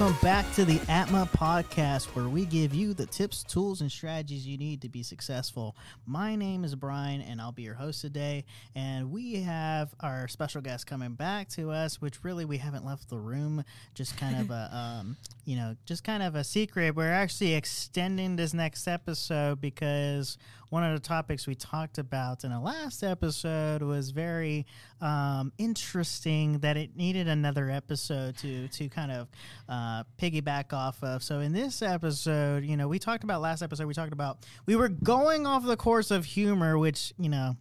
Welcome back to the Atma podcast, where we give you the tips, tools, and strategies you need to be successful. My name is Brian, and I'll be your host today. And we have our special guest coming back to us, which really we haven't left the room. Just kind of a, um, you know, just kind of a secret. We're actually extending this next episode because one of the topics we talked about in the last episode was very um, interesting that it needed another episode to to kind of uh, piggyback off of. So in this episode, you know, we talked about last episode. We talked about we were going off the course of humor, which you know.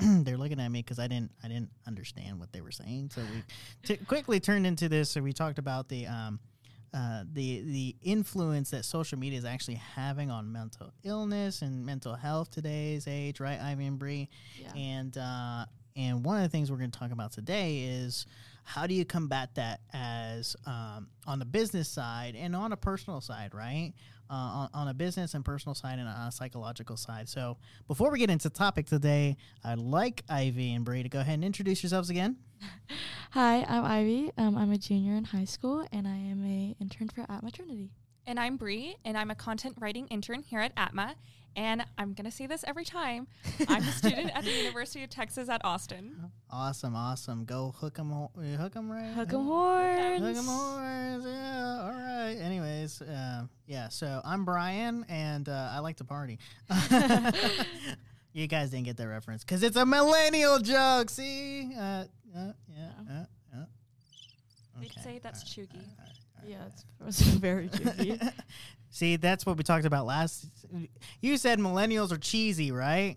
they're looking at me because I didn't I didn't understand what they were saying. So we t- quickly turned into this. So we talked about the um, uh, the the influence that social media is actually having on mental illness and mental health today's age, right, Ivy and Bree? Yeah. And uh, and one of the things we're going to talk about today is how do you combat that as um, on the business side and on a personal side, right? Uh, on, on a business and personal side and on a psychological side. So before we get into the topic today, I'd like Ivy and Bree to go ahead and introduce yourselves again. Hi, I'm Ivy. Um, I'm a junior in high school, and I am a intern for Atma Trinity. And I'm Bree, and I'm a content writing intern here at Atma. And I'm going to say this every time. I'm a student at the University of Texas at Austin. Awesome, awesome. Go hook 'em, ho- hook 'em right. Hook 'em horns. Hook 'em horns. Yeah. All right. Anyways, uh, yeah. So I'm Brian, and uh, I like to party. you guys didn't get that reference because it's a millennial joke. See? Uh, uh, yeah. Uh, uh. They'd say that's All right, cheugy. all right, all right, Yeah, all it's, very tricky. right. See, that's what we talked about last. You said millennials are cheesy, right?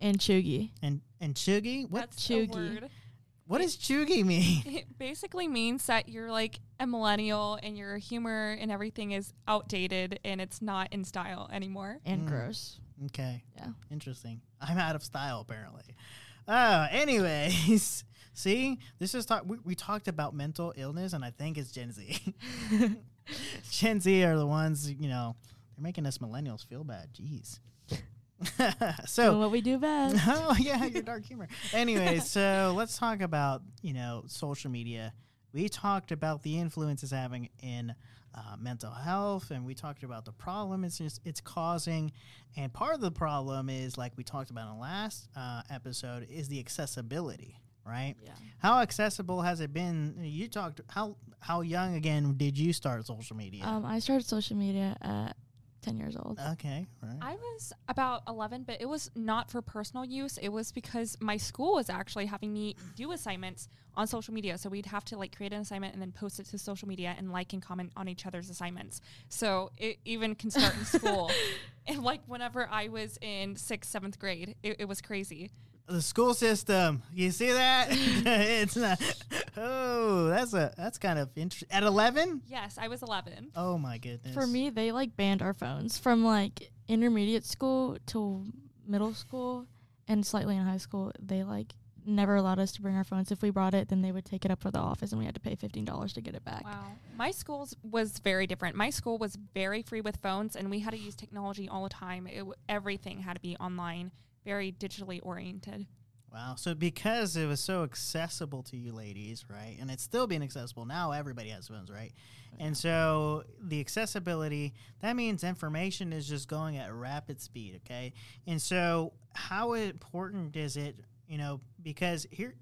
and cheugy. And and cheugy. What cheugy? what does cheugy mean? It basically means that you're like a millennial and your humor and everything is outdated and it's not in style anymore. And Mm. gross. Okay. Yeah. Interesting. I'm out of style apparently. Uh, anyways, see, this is talk. We, we talked about mental illness, and I think it's Gen Z. Gen Z are the ones, you know, they're making us millennials feel bad. Jeez. Doing so, what we do best. oh yeah, your dark humor. Anyway, so let's talk about you know social media. We talked about the influence it's having in uh, mental health, and we talked about the problem it's just, it's causing. And part of the problem is, like we talked about in the last uh, episode, is the accessibility. Right? Yeah. How accessible has it been? You talked how how young again did you start social media? Um, I started social media at 10 years old. okay, right. I was about 11, but it was not for personal use. It was because my school was actually having me do assignments on social media. So we'd have to like create an assignment and then post it to social media and like and comment on each other's assignments. So it even can start in school. And like whenever I was in sixth, seventh grade, it, it was crazy. the school system. You see that? it's not. Oh, that's a that's kind of interesting. At eleven? Yes, I was 11. Oh my goodness. For me, they like banned our phones from like intermediate school to middle school and slightly in high school. They like never allowed us to bring our phones. If we brought it, then they would take it up for the office and we had to pay $15 to get it back. Wow. My school's was very different. My school was very free with phones and we had to use technology all the time. It, w- everything had to be online, very digitally oriented. Wow. So because it was so accessible to you ladies, right? And it's still being accessible now. Everybody has phones, right? And so the accessibility that means information is just going at a rapid speed. Okay. And so how important is it? You know, because here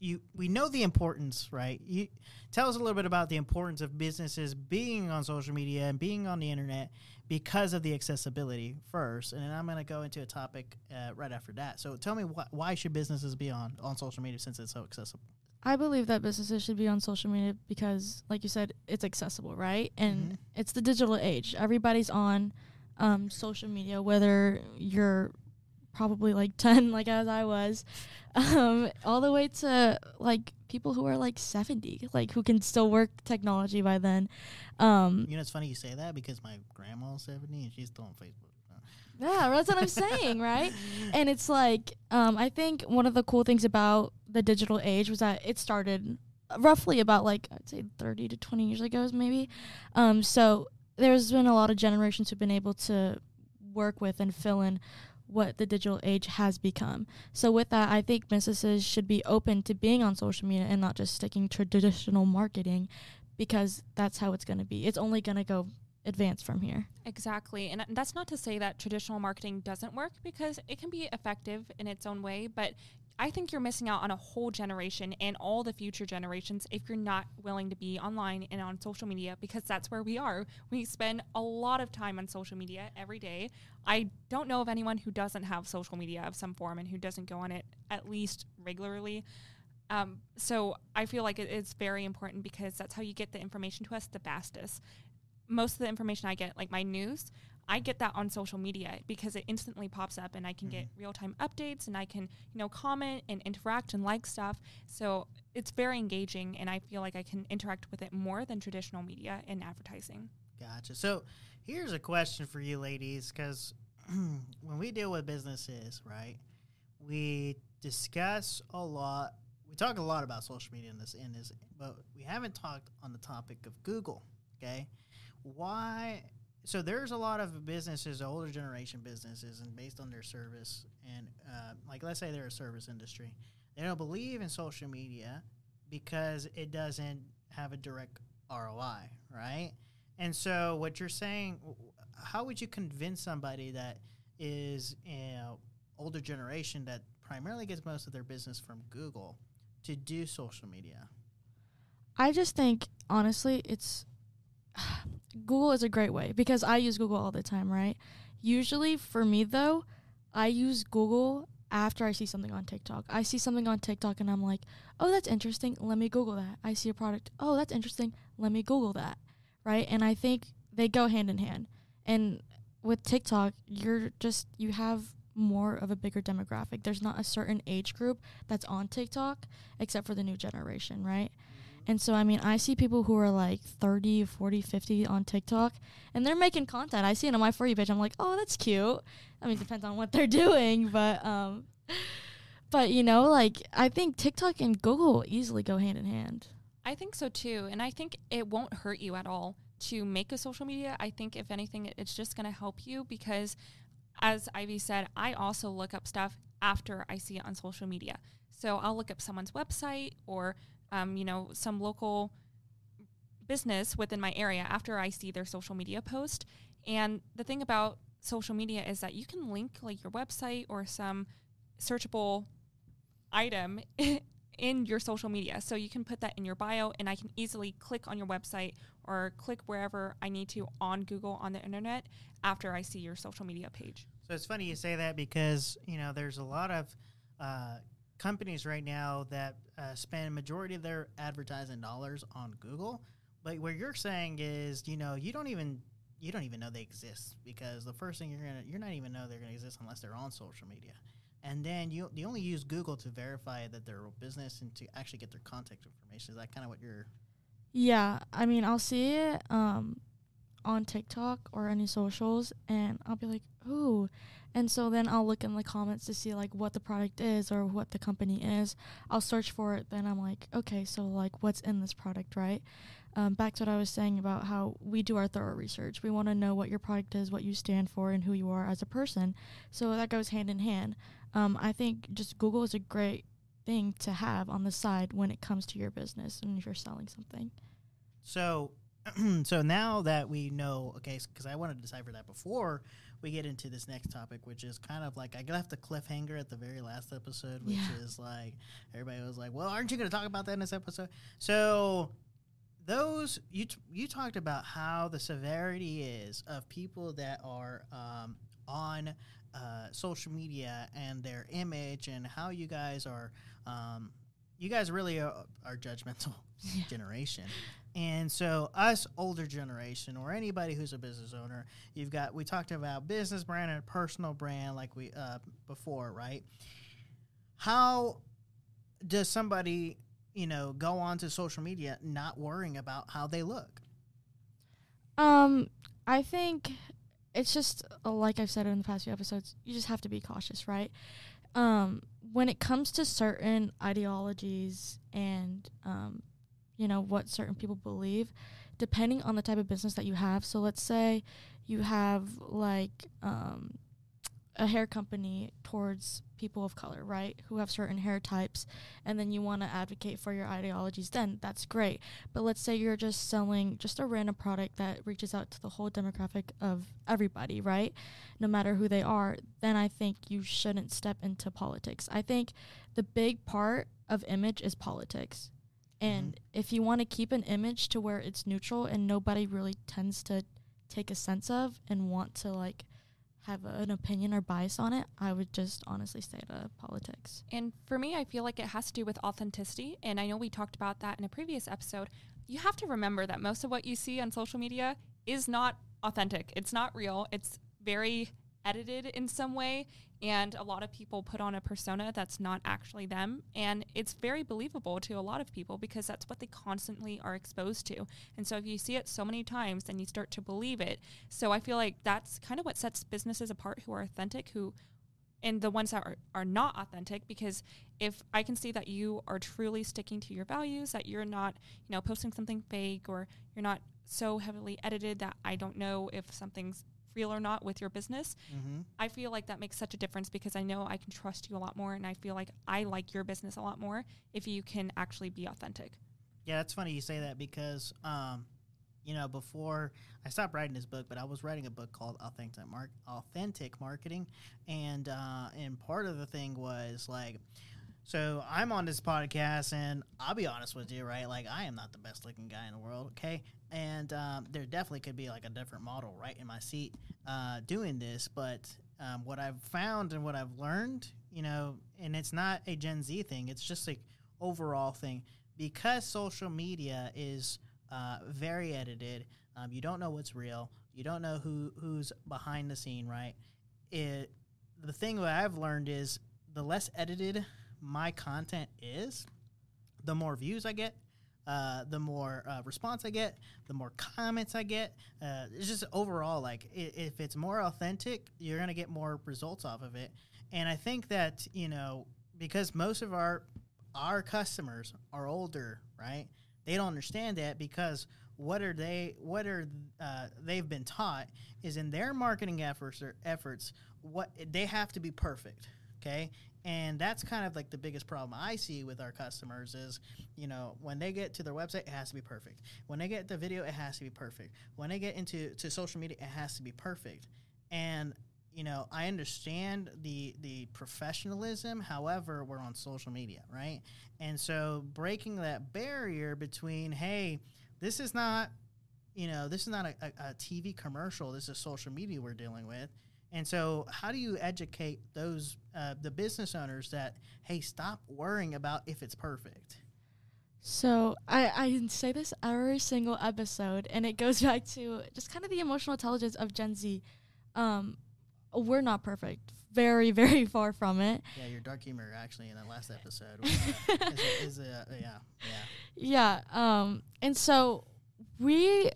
you we know the importance, right? You tell us a little bit about the importance of businesses being on social media and being on the internet because of the accessibility first, and then I'm going to go into a topic uh, right after that. So tell me wh- why should businesses be on on social media since it's so accessible? I believe that businesses should be on social media because, like you said, it's accessible, right? And Mhm. it's the digital age. Everybody's on um, social media, whether you're probably like 10, like as I was, um, all the way to like people who are like 70, like who can still work technology by then. Um, You know, it's funny you say that because my grandma's 70 and she's still on Facebook. Yeah, that's what I'm saying, right? And it's like, um, I think one of the cool things about the digital age was that it started roughly about like I'd say 30 to 20 years ago, maybe. Um, so there's been a lot of generations who've been able to work with and fill in what the digital age has become. So with that, I think businesses should be open to being on social media and not just sticking to traditional marketing because that's how it's going to be. It's only going to go advance from here. Exactly. And that's not to say that traditional marketing doesn't work because it can be effective in its own way, but I think you're missing out on a whole generation and all the future generations if you're not willing to be online and on social media because that's where we are. We spend a lot of time on social media every day. I don't know of anyone who doesn't have social media of some form and who doesn't go on it at least regularly. Um, so I feel like it is very important because that's how you get the information to us the fastest. Most of the information I get, like my news, I get that on social media because it instantly pops up and I can mm-hmm. get real time updates and I can, you know, comment and interact and like stuff. So it's very engaging and I feel like I can interact with it more than traditional media and advertising. Gotcha. So here's a question for you ladies because when we deal with businesses, right, we discuss a lot. We talk a lot about social media in this, in this, but we haven't talked on the topic of Google. Okay, why so there's a lot of businesses, older generation businesses, and based on their service, and uh, like let's say they're a service industry, they don't believe in social media because it doesn't have a direct ROI, right? And so what you're saying, how would you convince somebody that is you know, older generation that primarily gets most of their business from Google to do social media? I just think honestly, it's Google is a great way because I use Google all the time, right? Usually for me though, I use Google after I see something on TikTok. I see something on TikTok and I'm like, "Oh, that's interesting. Let me Google that." I see a product. "Oh, that's interesting. Let me Google that." Right? And I think they go hand in hand. And with TikTok, you're just you have more of a bigger demographic. There's not a certain age group that's on TikTok except for the new generation, right? And so, I mean, I see people who are like 30, 40, 50 on TikTok and they're making content. I see it on my For You page. I'm like, oh, that's cute. I mean, it depends on what they're doing, but, um, but you know, like, I think TikTok and Google easily go hand in hand. I think so too. And I think it won't hurt you at all to make a social media. I think, if anything, it's just going to help you because, as Ivy said, I also look up stuff after I see it on social media. So I'll look up someone's website or um, you know, some local business within my area after I see their social media post. And the thing about social media is that you can link like your website or some searchable item in your social media. So you can put that in your bio and I can easily click on your website or click wherever I need to on Google on the internet after I see your social media page. So it's funny you say that because, you know, there's a lot of uh, companies right now that uh, spend majority of their advertising dollars on Google. But what you're saying is, you know, you don't even you don't even know they exist because the first thing you're gonna you're not even know they're gonna exist unless they're on social media, and then you you only use Google to verify that they're a business and to actually get their contact information. Is that kind of what you're? Yeah, I mean, I'll see it um, on TikTok or any socials, and I'll be like, "Ooh, and so then I'll look in the comments to see like what the product is or what the company is. I'll search for it. Then I'm like, okay, so like what's in this product, right? Um, back to what I was saying about how we do our thorough research. We want to know what your product is, what you stand for, and who you are as a person. So that goes hand in hand. Um, I think just Google is a great thing to have on the side when it comes to your business and if you're selling something. So, so now that we know, okay, because I wanted to decipher that before we get into this next topic, which is kind of like I left a cliffhanger at the very last episode, which yeah. is like everybody was like, "Well, aren't you going to talk about that in this episode?" So those you t- you talked about how the severity is of people that are um, on uh, social media and their image and how you guys are um, you guys really are, are judgmental yeah. generation and so, us older generation or anybody who's a business owner, you've got we talked about business brand and personal brand like we uh, before, right? How does somebody, you know, go onto social media not worrying about how they look? Um, I think it's just uh, like I've said in the past few episodes. You just have to be cautious, right? Um, when it comes to certain ideologies and um, you know what certain people believe depending on the type of business that you have so let's say you have like um, a hair company towards people of color, right? Who have certain hair types, and then you want to advocate for your ideologies, then that's great. But let's say you're just selling just a random product that reaches out to the whole demographic of everybody, right? No matter who they are, then I think you shouldn't step into politics. I think the big part of image is politics. And mm-hmm. if you want to keep an image to where it's neutral and nobody really tends to take a sense of and want to like have an opinion or bias on it, I would just honestly stay out of politics. And for me, I feel like it has to do with authenticity. And I know we talked about that in a previous episode. You have to remember that most of what you see on social media is not authentic, it's not real, it's very edited in some way. And a lot of people put on a persona that's not actually them. And it's very believable to a lot of people because that's what they constantly are exposed to. And so if you see it so many times, then you start to believe it. So I feel like that's kind of what sets businesses apart who are authentic, who and the ones that are, are not authentic because if i can see that you are truly sticking to your values that you're not you know posting something fake or you're not so heavily edited that i don't know if something's real or not with your business Mm-hmm. i feel like that makes such a difference because i know i can trust you a lot more and i feel like i like your business a lot more if you can actually be authentic Yeah, that's funny you say that because, um, you know, before I stopped writing this book, but I was writing a book called Authentic Mark Authentic Marketing, and uh, and part of the thing was like, so I'm on this podcast, and I'll be honest with you, right? Like, I am not the best looking guy in the world, okay? And um, there definitely could be like a different model right in my seat uh, doing this, but um, what I've found and what I've learned, you know, and it's not a Gen Z thing, it's just like overall thing because social media is uh, very edited. Um, you don't know what's real. You don't know who who's behind the scene, right? It the thing that I've learned is the less edited my content is, the more views I get, uh, the more uh, response I get, the more comments I get. Uh, it's just overall like if it's more authentic, you're gonna get more results off of it. And I think that you know because most of our our customers are older, right? They don't understand that because what are they what are uh, they've been taught is in their marketing efforts or efforts what they have to be perfect okay? And that's kind of like the biggest problem i see with our customers is you know when they get to their website it has to be perfect. When they get the video it has to be perfect. When they get into to social media it has to be perfect. And you know i understand the the professionalism however we're on social media right? And so breaking that barrier between hey this is not you know this is not a, a, a tv commercial this is social media we're dealing with and so how do you educate those uh, the business owners that hey stop worrying about if it's perfect So I, I say this every single episode, and it goes back to just kind of the emotional intelligence of Gen Z. Um, we're not perfect, very, very far from it. yeah your dark humor actually in the last episode was, uh, is, a, is a, yeah Yeah. yeah Um, and so we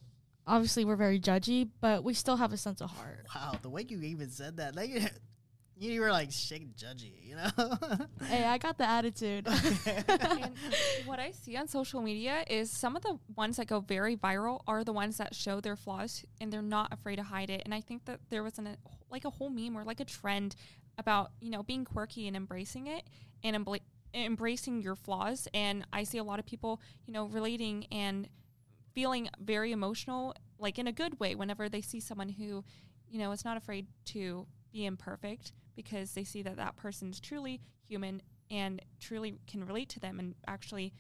obviously we're very judgy, but we still have a sense of heart. wow the way you even said that like you were like shake judgy you know hey, I got the attitude. and what I see on social media is some of the ones that go very viral are the ones that show their flaws and they're not afraid to hide it. And I think that there was an, like a whole meme or like a trend about, you know, being quirky and embracing it and embla- embracing your flaws. And I see a lot of people, you know, relating and feeling very emotional, like in a good way, whenever they see someone who, you know, is not afraid to be imperfect because they see that that person's truly human and truly can relate to them and actually,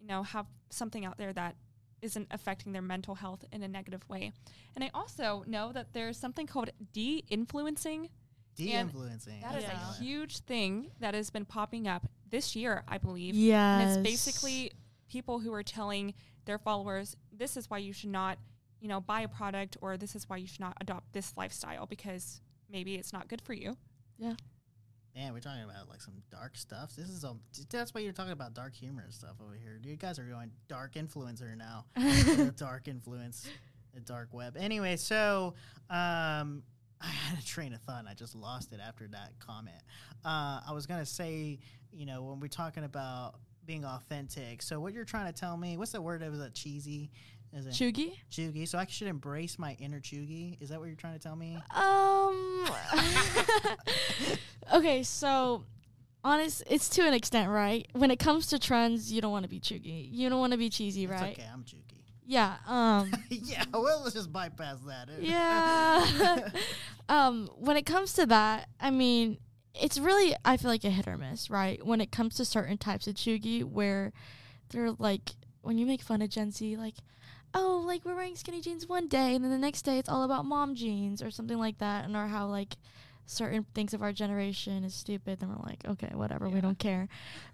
you know, have something out there that isn't affecting their mental health in a negative way. And I also know that there's something called de-influencing. de-influencing That is Yeah. a huge thing that has been popping up this year, I believe. yes. And it's basically people who are telling their followers, this is why you should not, you know, buy a product or this is why you should not adopt this lifestyle because maybe it's not good for you. Yeah. Man, we're talking about like some dark stuff. This is a that's why you're talking about dark humor and stuff over here. You guys are going dark influencer now. Dark influence, a dark web. Anyway, so um, I had a train of thought. and I just lost it after that comment. Uh, I was gonna say, you know, when we're talking about being authentic. So what you're trying to tell me? What's the word? It was a cheesy. Is it Cheugy? cheugy? So I should embrace my inner cheugy. Is that what you're trying to tell me? Um. okay, so honest, it's to an extent, right? When it comes to trends, you don't want to be cheugy. You don't want to be cheesy, It's right? okay. I'm cheugy. Yeah. Um. yeah. Well, let's just bypass that. yeah. um. When it comes to that, I mean, it's really I feel like a hit or miss, right? When it comes to certain types of cheugy, where they're like when you make fun of Gen Z, like. Oh, like we're wearing skinny jeans one day, and then the next day it's all about mom jeans or something like that, and or how like certain things of our generation is stupid, then we're like, okay, whatever, we don't care.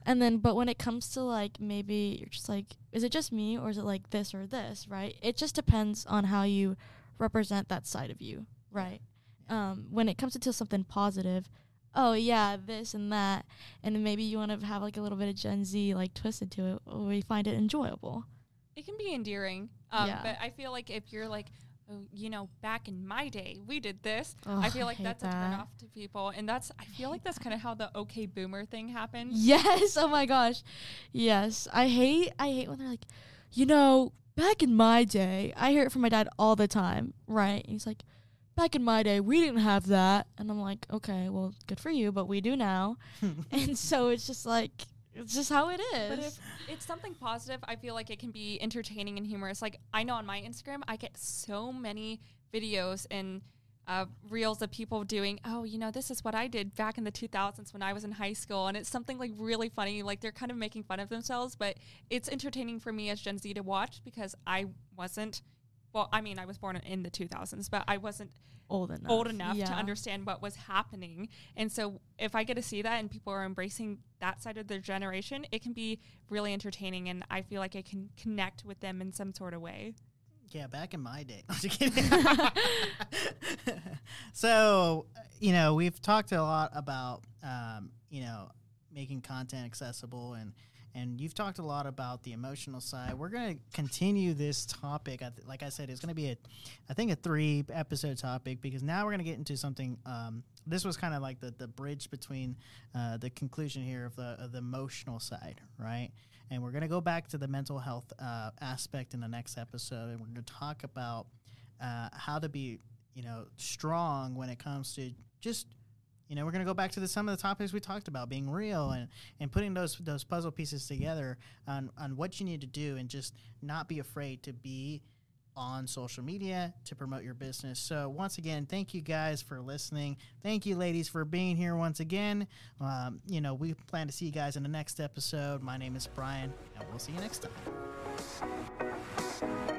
And then, but when it comes to like maybe you're just like, is it just me or is it like this or this, right? It just depends on how you represent that side of you, right? Um, when it comes to something positive, oh yeah, this and that, and then maybe you want to have like a little bit of Gen Z like twisted to it, or we find it enjoyable. It can be endearing. Um, Yeah. But I feel like if you're like, oh, you know, back in my day, we did this. I feel like hate that's a turn off to people. And that's, I feel like that's kind of how the okay boomer thing happened. Yes. Oh my gosh. Yes. I hate I hate when they're like, you know, back in my day, I hear it from my dad all the time, right? And he's like, back in my day, we didn't have that. And I'm like, okay, well, good for you, but we do now. and so it's just like it's just how it is. But if it's something positive, I feel like it can be entertaining and humorous. Like I know on my Instagram, I get so many videos and uh, reels of people doing, oh, you know, this is what I did back in the 2000s when I was in high school, and it's something like really funny. Like they're kind of making fun of themselves, but it's entertaining for me as Gen Z to watch because I wasn't. Well, I mean, I was born in the 2000s, but I wasn't old enough. old enough to understand what was happening. And so if I get to see that and people are embracing that side of their generation, it can be really entertaining and I feel like I can connect with them in some sort of way. Yeah, back in my day. I'm just kidding. so, you know, we've talked a lot about, um, you know, making content accessible and and you've talked a lot about the emotional side. We're going to continue this topic. Like I said, it's going to be a, I think a three episode topic because now we're going to get into something. Um, this was kind of like the, the bridge between uh, the conclusion here of the of the emotional side, right? And we're going to go back to the mental health uh, aspect in the next episode, and we're going to talk about uh, how to be, you know, strong when it comes to just, you know, we're going to go back to the, some of the topics we talked about, being real and, and putting those those puzzle pieces together on on what you need to do, and just not be afraid to be on social media to promote your business. So once again, thank you guys for listening. Thank you, ladies, for being here once again. Um, you know, we plan to see you guys in the next episode. My name is Brian, and we'll see you next time.